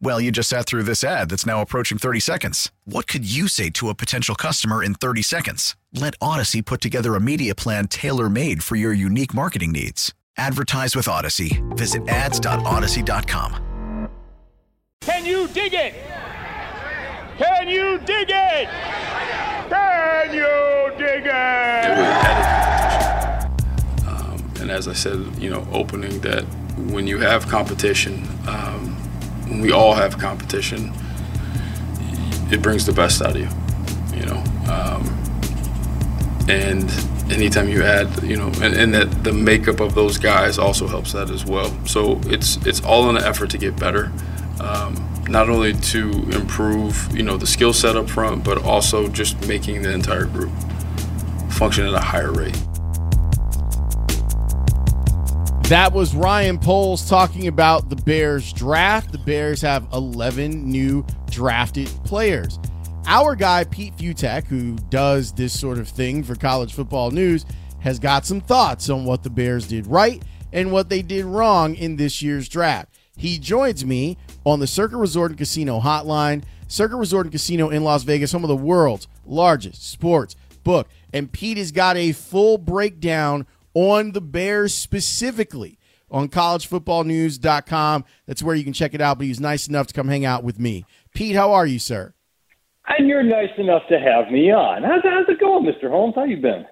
Well, you just sat through this ad that's now approaching 30 seconds. What could you say to a potential customer in 30 seconds? Let Audacy put together a media plan tailor made for your unique marketing needs. Advertise with Audacy. Visit ads.audacy.com. Can you dig it? Can you dig it? Can you dig it? Um, and as I said, you know, opening that when you have competition, um, we all have competition, it brings the best out of you, you know. Um, and anytime you add, you know, and, and that the makeup of those guys also helps that as well. So it's it's all in an effort to get better, um, not only to improve, you know, the skill set up front, but also just making the entire group function at a higher rate. That was Ryan Poles talking about the Bears draft. The Bears have 11 new drafted players. Our guy, Pete Fiutak, who does this sort of thing for college football news, has got some thoughts on what the Bears did right and what they did wrong in this year's draft. He joins me on the Circa Resort and Casino hotline. Circa Resort and Casino in Las Vegas, home of the world's largest sports book. And Pete has got a full breakdown on the Bears specifically on collegefootballnews.com. That's where you can check it out. But he's nice enough to come hang out with me. Pete, how are you, sir? And you're nice enough to have me on. How's, how's it going, Mr. Holmes? How you been?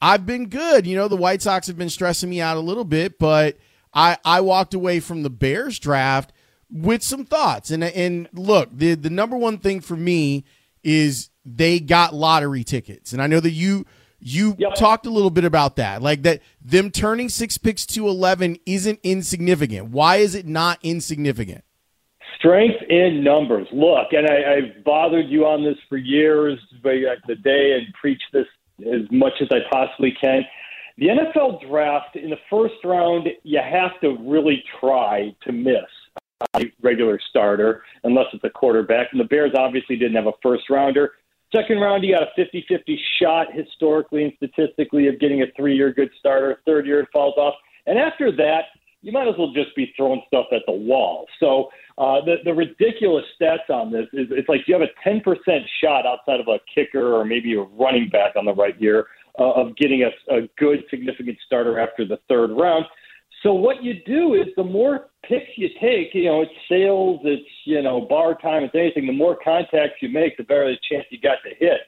I've been good. You know, the White Sox have been stressing me out a little bit, but I, I walked away from the Bears draft with some thoughts. And and look, the the number one thing for me is they got lottery tickets. And I know that you you yep. talked a little bit about that, like that them turning six picks to 11 isn't insignificant. Why is it not insignificant? Strength in numbers. Look, and I, I've bothered you on this for years, but the day and preach this as much as I possibly can. The NFL draft in the first round, you have to really try to miss a regular starter unless it's a quarterback. And the Bears obviously didn't have a first rounder. Second round, you got a 50 50 shot historically and statistically of getting a three year good starter. Third year, it falls off. And after that, you might as well just be throwing stuff at the wall. So uh, the, the ridiculous stats on this is it's like you have a 10% shot outside of a kicker or maybe a running back on the right here uh, of getting a, a good, significant starter after the third round. So what you do is the more picks you take, you know, it's sales, it's you know bar time, it's anything. The more contacts you make, the better the chance you got to hit.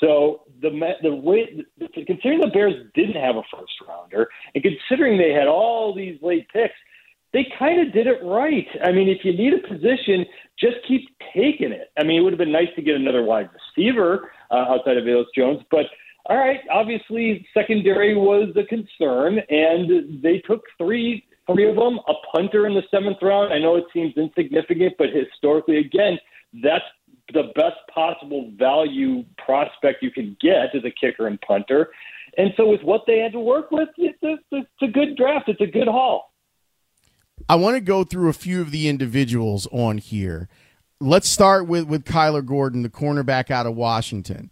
So the the way considering the Bears didn't have a first rounder, and considering they had all these late picks, they kind of did it right. I mean, if you need a position, just keep taking it. I mean, it would have been nice to get another wide receiver uh, outside of Velus Jones, but all right, obviously secondary was a concern, and they took three three of them, a punter in the seventh round. I know it seems insignificant, but historically, again, that's the best possible value prospect you can get as a kicker and punter. And so, with what they had to work with, it's a, it's a good draft. It's a good haul. I want to go through a few of the individuals on here. Let's start with with Kyler Gordon, the cornerback out of Washington.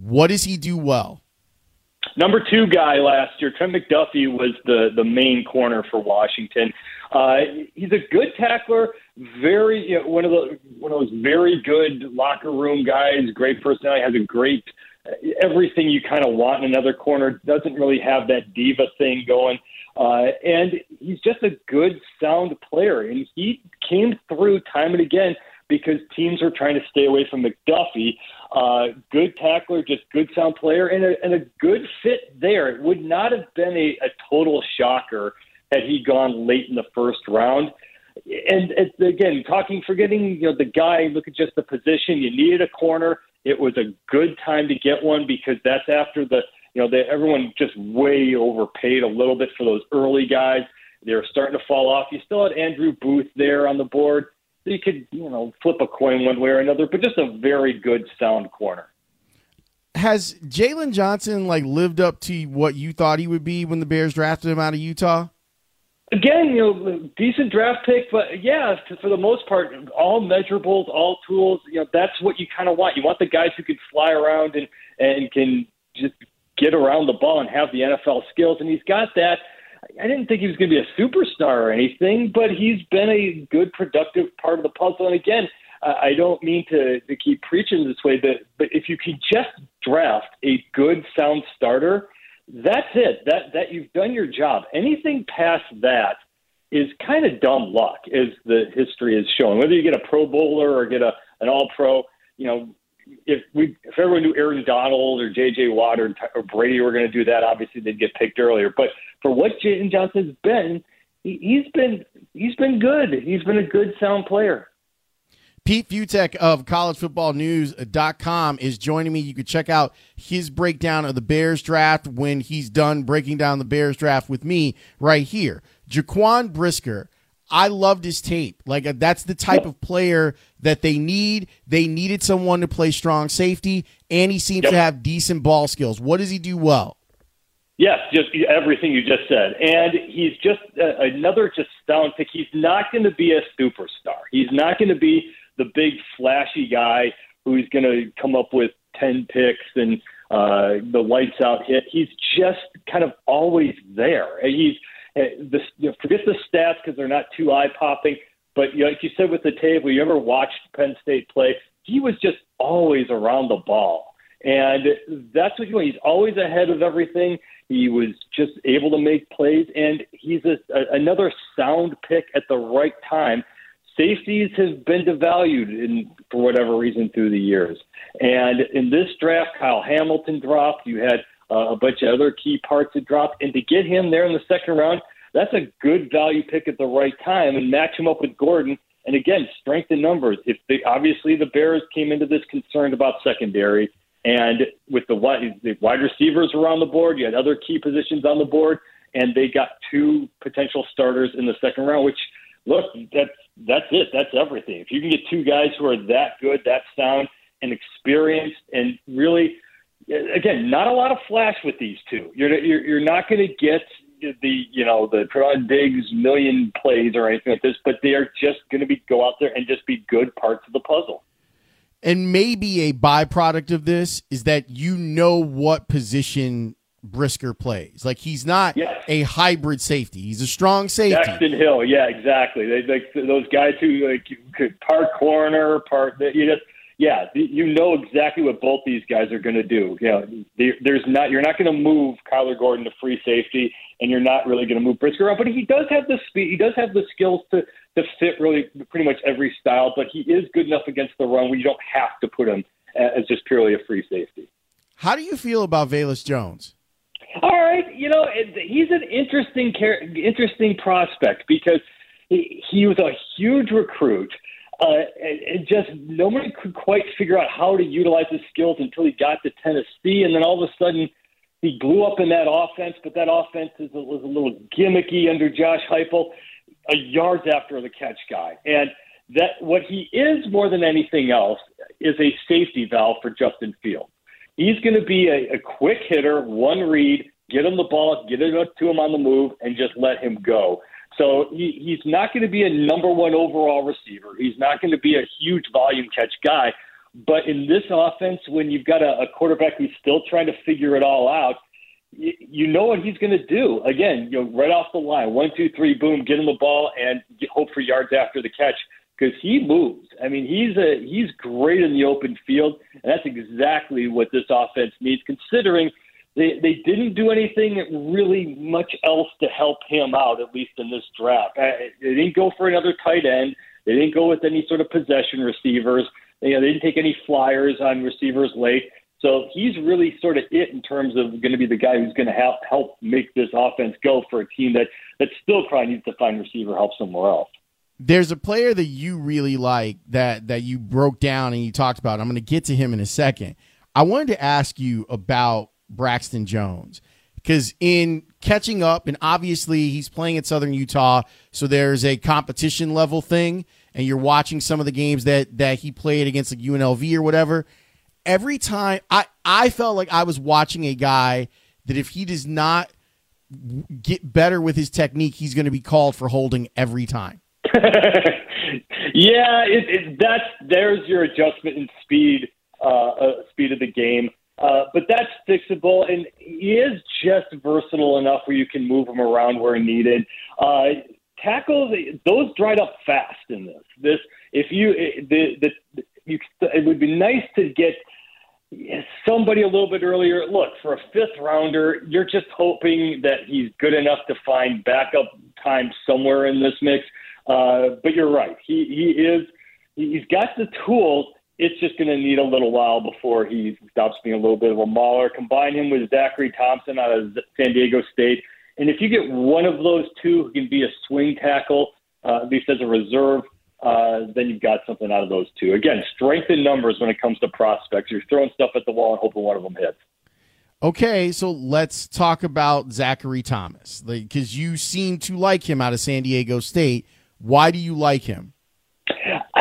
What does he do well? Number two guy last year, Trent McDuffie was the the main corner for Washington. Uh, he's a good tackler, very you know, one of the one of those very good locker room guys. Great personality, has a great everything you kind of want in another corner. Doesn't really have that diva thing going, uh, and he's just a good, sound player. And he came through time and again because teams are trying to stay away from McDuffie. Uh, good tackler, just good sound player, and a, and a good fit there. It would not have been a, a total shocker had he gone late in the first round. And, again, talking, forgetting, you know, the guy, look at just the position. You needed a corner. It was a good time to get one because that's after the, you know, the, everyone just way overpaid a little bit for those early guys. They're starting to fall off. You still had Andrew Booth there on the board. You could, you know, flip a coin one way or another, but just a very good sound corner. Has Jaylon Johnson like lived up to what you thought he would be when the Bears drafted him out of Utah? Again, you know, decent draft pick, but yeah, for the most part, all measurables, all tools. You know, that's what you kind of want. You want the guys who can fly around and and can just get around the ball and have the NFL skills, and he's got that. I didn't think he was going to be a superstar or anything, but he's been a good, productive part of the puzzle. And again, I don't mean to, to keep preaching this way, but but if you can just draft a good, sound starter, that's it. That that you've done your job. Anything past that is kind of dumb luck, as the history is showing. Whether you get a Pro Bowler or get a an All Pro, you know, if we if everyone knew Aaron Donald or J.J. Watt or, or Brady were going to do that, obviously they'd get picked earlier. But for what Jaylon Johnson's been, he, he's been he's been good. He's been a good sound player. Pete Fiutak of collegefootballnews.com is joining me. You can check out his breakdown of the Bears draft when he's done breaking down the Bears draft with me right here. Jaquan Brisker, I loved his tape. Like that's the type of player that they need. They needed someone to play strong safety, and he seems yep. to have decent ball skills. What does he do well? Yes, just everything you just said. And he's just uh, another just sound pick. He's not going to be a superstar. He's not going to be the big flashy guy who's going to come up with 10 picks and uh, the lights out hit. He's just kind of always there. And he's uh, Uh, the, you know, forget the stats because they're not too eye popping. But you know, like you said with the table, you ever watched Penn State play? He was just always around the ball. And that's what you want. He's always ahead of everything. He was just able to make plays, and he's a, a, another sound pick at the right time. Safeties have been devalued in, for whatever reason through the years. And in this draft, Kyle Hamilton dropped. You had uh, a bunch of other key parts that dropped. And to get him there in the second round, that's a good value pick at the right time and match him up with Gordon. And again, strength in numbers. If they, obviously the Bears came into this concerned about secondary, and with the wide, the wide receivers were on the board, you had other key positions on the board, and they got two potential starters in the second round. Which, look, that's that's it. That's everything. If you can get two guys who are that good, that sound, and experienced, and really, again, not a lot of flash with these two. You're you're, you're not going to get the you know the Trevon Diggs million plays or anything like this, but they are just going to be go out there and just be good parts of the puzzle. And maybe a byproduct of this is that you know what position Brisker plays. Like he's not yes. a hybrid safety. He's a strong safety. Jackson Hill, yeah, exactly. They, like those guys who like could part corner, part you just yeah, you know exactly what both these guys are going to do. You know, there's not you're not going to move Kyler Gordon to free safety, and you're not really going to move Brisker around. But he does have the speed. He does have the skills to to fit really pretty much every style. But he is good enough against the run where you don't have to put him as just purely a free safety. How do you feel about Velus Jones? All right, you know he's an interesting interesting prospect because he, he was a huge recruit. Uh, and, just nobody could quite figure out how to utilize his skills until he got to Tennessee, and then all of a sudden he blew up in that offense. But that offense is, was a little gimmicky under Josh Heupel a yards after the catch guy. And that what he is more than anything else is a safety valve for Justin Fields. He's going to be a, a quick hitter, one read, get him the ball, get it up to him on the move, and just let him go. So he, he's not going to be a number one overall receiver. He's not going to be a huge volume catch guy. But in this offense, when you've got a, a quarterback who's still trying to figure it all out, you know what he's going to do. Again, you know, right off the line, one, two, three, boom, get him the ball and hope for yards after the catch because he moves. I mean, he's a he's great in the open field, and that's exactly what this offense needs. Considering they they didn't do anything really much else to help him out, at least in this draft. They didn't go for another tight end. They didn't go with any sort of possession receivers. You know, they didn't take any flyers on receivers late. So he's really sort of it in terms of going to be the guy who's going to help help make this offense go for a team that that still probably needs to find receiver help somewhere else. There's a player that you really like that that you broke down and you talked about. I'm going to get to him in a second. I wanted to ask you about Braxton Jones because in catching up, and obviously he's playing at Southern Utah, so there's a competition level thing, and you're watching some of the games that that he played against like UNLV or whatever every time I, I felt like I was watching a guy that if he does not get better with his technique, he's going to be called for holding every time. yeah, it, it, that's there's your adjustment in speed, uh, uh, speed of the game. Uh, but that's fixable, and he is just versatile enough where you can move him around where needed. Uh, tackles, those dried up fast in this. This, if you the the you, it would be nice to get somebody a little bit earlier. Look, for a fifth rounder, you're just hoping that he's good enough to find backup time somewhere in this mix. Uh, but you're right. He he is he's got the tools. It's just going to need a little while before he stops being a little bit of a mauler. Combine him with Zachary Thomas out of San Diego State, and if you get one of those two who can be a swing tackle, uh, at least as a reserve, uh, then you've got something out of those two. Again, strength in numbers when it comes to prospects. You're throwing stuff at the wall and hoping one of them hits. Okay, so let's talk about Zachary Thomas because you seem to like him out of San Diego State. Why do you like him?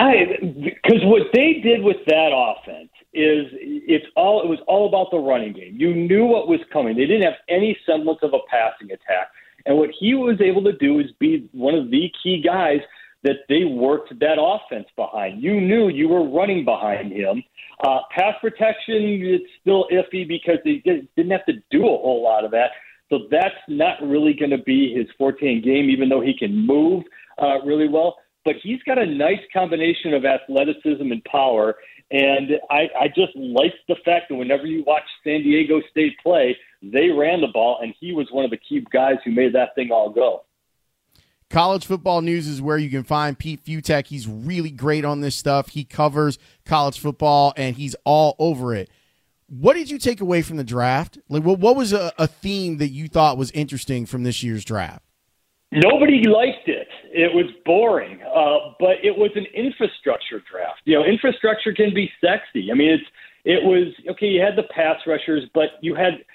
I because what they did with that offense is it's all it was all about the running game. You knew what was coming. They didn't have any semblance of a passing attack, and what he was able to do is be one of the key guys that they worked that offense behind. You knew you were running behind him. Uh, pass protection, it's still iffy because they didn't have to do a whole lot of that. So that's not really going to be his forte in game, even though he can move uh, really well. But he's got a nice combination of athleticism and power. And I, I just like the fact that whenever you watch San Diego State play, they ran the ball, and he was one of the key guys who made that thing all go. College Football News is where you can find Pete Fiutak. He's really great on this stuff. He covers college football and he's all over it. What did you take away from the draft? Like, what, what was a, a theme that you thought was interesting from this year's draft? Nobody liked it. It was boring, uh, but it was an infrastructure draft. You know, infrastructure can be sexy. I mean, it's it was okay. You had the pass rushers, but you had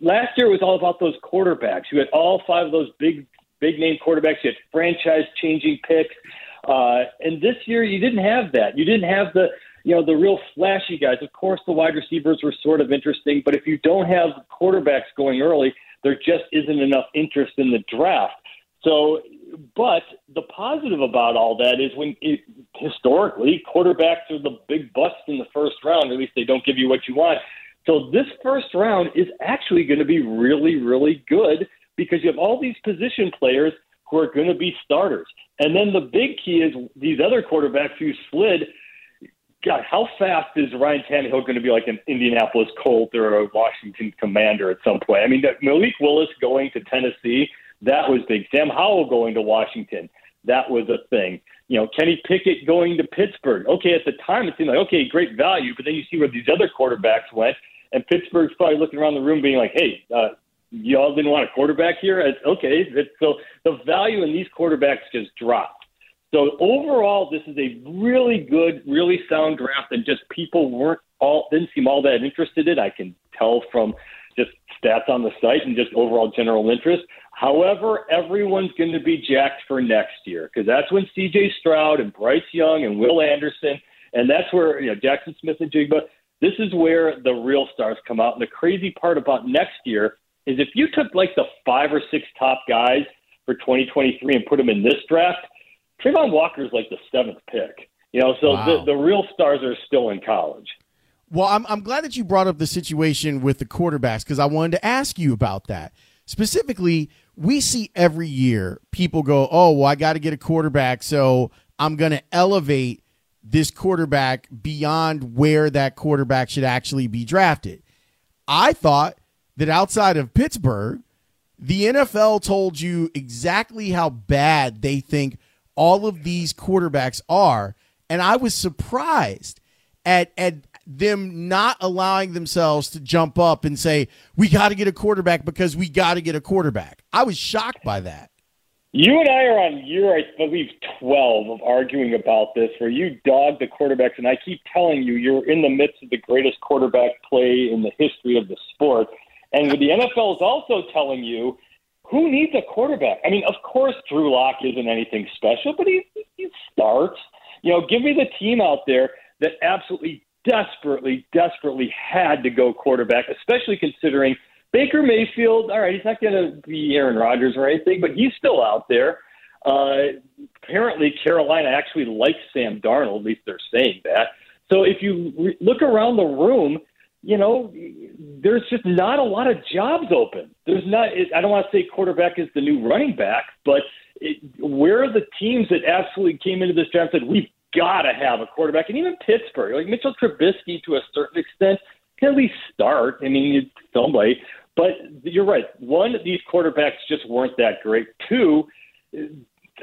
last year was all about those quarterbacks. You had all five of those big big name quarterbacks. You had franchise changing picks. Uh, and this year you didn't have that. You didn't have the you know the real flashy guys. Of course, the wide receivers were sort of interesting, but if you don't have quarterbacks going early, there just isn't enough interest in the draft. So, but the positive about all that is when it, historically quarterbacks are the big busts in the first round. At least they don't give you what you want. So this first round is actually going to be really, really good because you have all these position players who are going to be starters. And then the big key is these other quarterbacks who slid. God, how fast is Ryan Tannehill going to be like an Indianapolis Colt or a Washington Commander at some point? I mean, Malik Willis going to Tennessee, that was big. Sam Howell going to Washington, that was a thing. You know, Kenny Pickett going to Pittsburgh. Okay, at the time it seemed like okay, great value, but then you see where these other quarterbacks went, and Pittsburgh's probably looking around the room being like, hey, uh, y'all didn't want a quarterback here. It's, okay, so the value in these quarterbacks just dropped. So overall, this is a really good, really sound draft, and just people weren't all didn't seem all that interested in. I can tell from just stats on the site and just overall general interest. However, everyone's going to be jacked for next year because that's when C.J. Stroud and Bryce Young and Will Anderson, and that's where you know Jaxon Smith-Njigba. This is where the real stars come out. And the crazy part about next year is if you took like the five or six top guys for 2023 and put them in this draft, Travon Walker is like the seventh pick. You know, so wow. the, the real stars are still in college. Well, I'm, I'm glad that you brought up the situation with the quarterbacks because I wanted to ask you about that. Specifically, we see every year people go, oh, well, I got to get a quarterback, so I'm going to elevate this quarterback beyond where that quarterback should actually be drafted. I thought that outside of Pittsburgh, the NFL told you exactly how bad they think all of these quarterbacks are. And I was surprised at at them not allowing themselves to jump up and say, "We got to get a quarterback because we got to get a quarterback." I was shocked by that. You and I are on year, I believe, 12 of arguing about this, where you dog the quarterbacks, and I keep telling you you're in the midst of the greatest quarterback play in the history of the sport. And the NFL is also telling you who needs a quarterback? I mean, of course, Drew Lock isn't anything special, but he, he starts. You know, give me the team out there that absolutely desperately, desperately had to go quarterback, especially considering Baker Mayfield. All right, he's not going to be Aaron Rodgers or anything, but he's still out there. Uh, apparently, Carolina actually likes Sam Darnold. At least they're saying that. So if you re- look around the room, you know, there's just not a lot of jobs open. There's not. I don't want to say quarterback is the new running back, but it, where are the teams that absolutely came into this draft and said we've got to have a quarterback? And even Pittsburgh, like Mitchell Trubisky, to a certain extent, can at least start. I mean, somebody. But you're right. One, these quarterbacks just weren't that great. Two,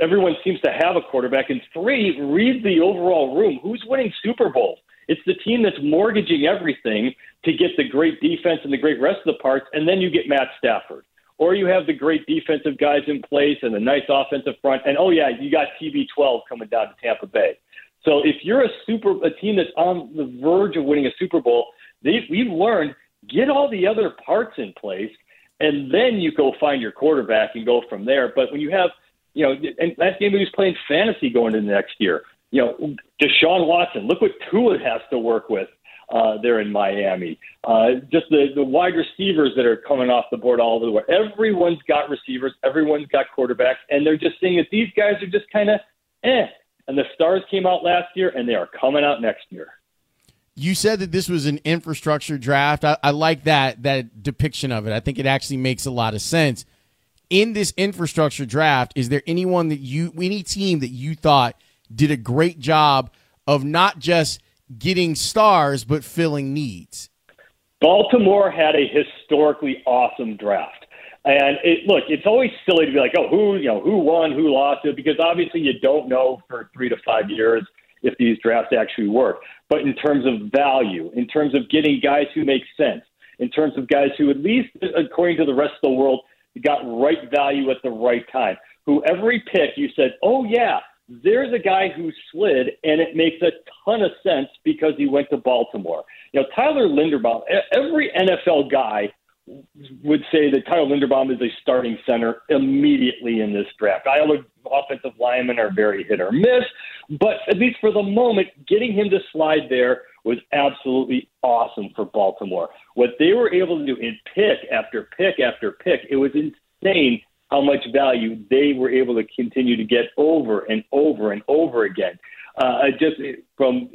everyone seems to have a quarterback. And three, read the overall room. Who's winning Super Bowls? It's the team that's mortgaging everything to get the great defense and the great rest of the parts, and then you get Matt Stafford. Or you have the great defensive guys in place and the nice offensive front, and oh yeah, you got TB12 coming down to Tampa Bay. So if you're a super a team that's on the verge of winning a Super Bowl, they, we've learned get all the other parts in place, and then you go find your quarterback and go from there. But when you have, you know, and last game he was playing fantasy going into the next year. You know, Deshaun Watson. Look what Tua has to work with uh, there in Miami. Uh, just the, the wide receivers that are coming off the board all over the world. Everyone's got receivers, everyone's got quarterbacks, and they're just seeing that these guys are just kind of eh. And the stars came out last year, and they are coming out next year. You said that this was an infrastructure draft. I, I like that that depiction of it. I think it actually makes a lot of sense. In this infrastructure draft, is there anyone that you, any team that you thought did a great job of not just getting stars but filling needs. Baltimore had a historically awesome draft. And it, look, it's always silly to be like, oh, who you know who won, who lost it, because obviously you don't know for three to five years if these drafts actually work. But in terms of value, in terms of getting guys who make sense, in terms of guys who, at least according to the rest of the world, got right value at the right time, who every pick you said, oh yeah, there's a guy who slid, and it makes a ton of sense because he went to Baltimore. You know, Tyler Linderbaum, every NFL guy would say that Kyle Linderbaum is a starting center immediately in this draft. I know offensive linemen are very hit or miss, but at least for the moment, getting him to slide there was absolutely awesome for Baltimore. What they were able to do in pick after pick after pick, it was insane how much value they were able to continue to get over and over and over again. Uh, just from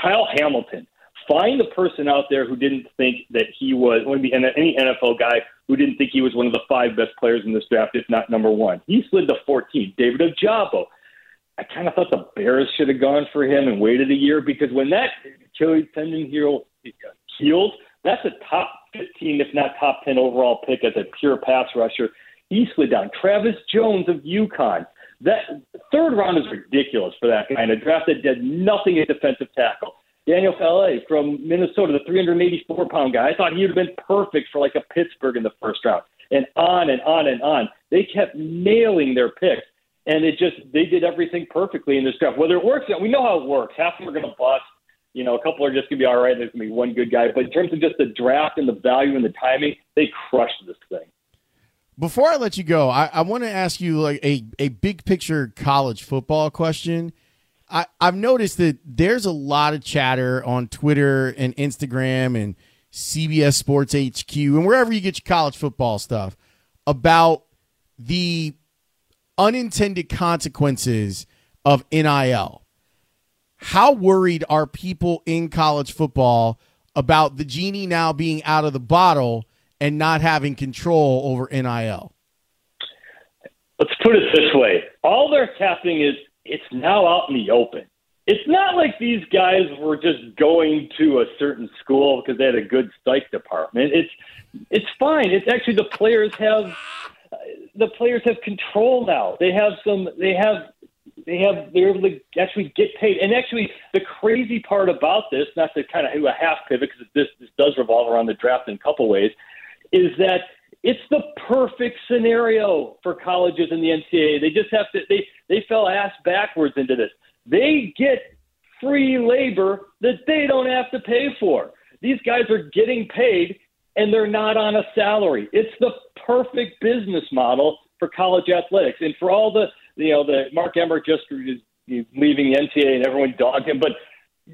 Kyle Hamilton, find the person out there who didn't think that he was one of the any NFL guy who didn't think he was one of the five best players in this draft, if not number one. He slid to 14. David Ojabo. I kind of thought the Bears should have gone for him and waited a year because when that Achilles tendon healed, healed, that's a top 15, if not top 10 overall pick as a pure pass rusher. He slid down. Travis Jones of UConn. That third round is ridiculous for that guy. And a draft that did nothing at defensive tackle. Daniel Faalele from Minnesota, the 384 pound guy. I thought he would have been perfect for like a Pittsburgh in the first round. And on and on and on. They kept nailing their picks. And it just, they did everything perfectly in this draft. Whether it works, we know how it works. Half of them are going to bust. You know, a couple are just going to be all right. There's going to be one good guy. But in terms of just the draft and the value and the timing, they crushed this thing. Before I let you go, I, I want to ask you like a, a big picture college football question. I, I've noticed that there's a lot of chatter on Twitter and Instagram and CBS Sports HQ and wherever you get your college football stuff about the unintended consequences of NIL. How worried are people in college football about the genie now being out of the bottle and not having control over NIL? Let's put it this way. All that's happening is it's now out in the open. It's not like these guys were just going to a certain school because they had a good psych department. It's it's fine. It's actually the players have the players have control now. They have some they have they have they're able to actually get paid. And actually, the crazy part about this, not to kind of do a half pivot because this this does revolve around the draft in a couple ways, is that it's the perfect scenario for colleges in the NCAA. They just have to they they fell ass backwards into this. They get free labor that they don't have to pay for. These guys are getting paid and they're not on a salary. It's the perfect business model for college athletics. And for all the, you know, the Mark Emmert just is leaving the NCAA and everyone dogged him, but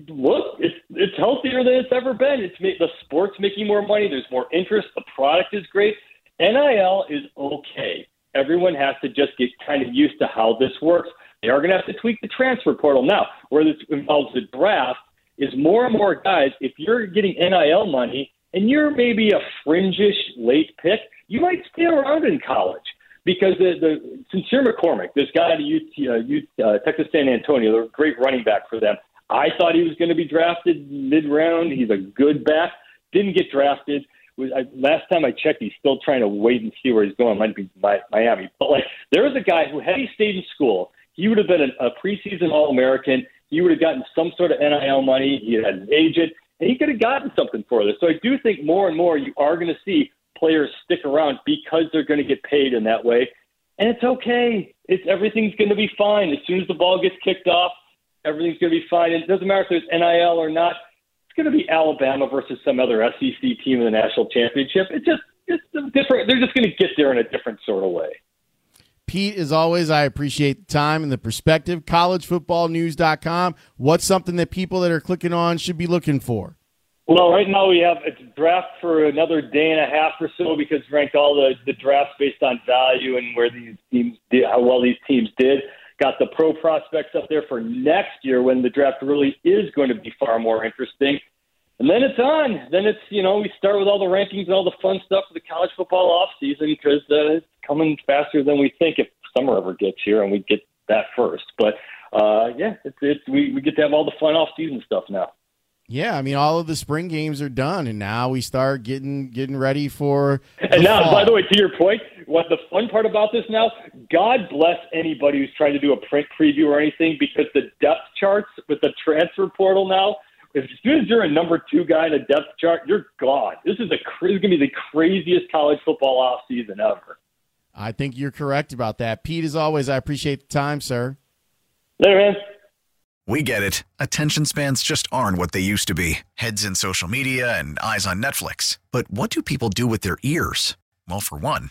look, it's it's healthier than it's ever been. It's the sport's making more money. There's more interest. The product is great. NIL is okay. Everyone has to just get kind of used to how this works. They are going to have to tweak the transfer portal now, where this involves the draft. Is more and more guys, if you're getting NIL money and you're maybe a fringish late pick, you might stay around in college because the, the Sincere McCormick, this guy at UT, uh, uh, Texas San Antonio, they're a great running back for them. I thought he was going to be drafted mid round. He's a good back. Didn't get drafted. I, last time I checked, he's still trying to wait and see where he's going. Might be Miami, but like there was a guy who had he stayed in school, he would have been a, a preseason All American. He would have gotten some sort of NIL money. He had an agent, and he could have gotten something for this. So I do think more and more you are going to see players stick around because they're going to get paid in that way, and it's okay. It's everything's going to be fine as soon as the ball gets kicked off. Everything's going to be fine. It doesn't matter if there's NIL or not. It's going to be Alabama versus some other SEC team in the national championship. It's just it's different. They're just going to get there in a different sort of way. Pete, as always, I appreciate the time and the perspective. CollegeFootballNews.com. What's something that people that are clicking on should be looking for? Well, right now we have it's draft for another day and a half or so because ranked all the, the drafts based on value and where these teams did, how well these teams did. Got the pro prospects up there for next year when the draft really is going to be far more interesting. And then it's on. Then it's, you know, we start with all the rankings and all the fun stuff for the college football off season because uh, it's coming faster than we think if summer ever gets here and we get that first. But uh, yeah, it's, it's we, we get to have all the fun off season stuff now. Yeah, I mean, all of the spring games are done, and now we start getting getting ready for. And now, fall. by the way, to your point, what the fun part about this now? God bless anybody who's trying to do a print preview or anything, because the depth charts with the transfer portal now as soon as you're a number two guy in a depth chart, you're gone. This is a this is going to be the craziest college football off season ever. I think you're correct about that, Pete. As always, I appreciate the time, sir. Later, man. We get it. Attention spans just aren't what they used to be. Heads in social media and eyes on Netflix. But what do people do with their ears? Well, for one,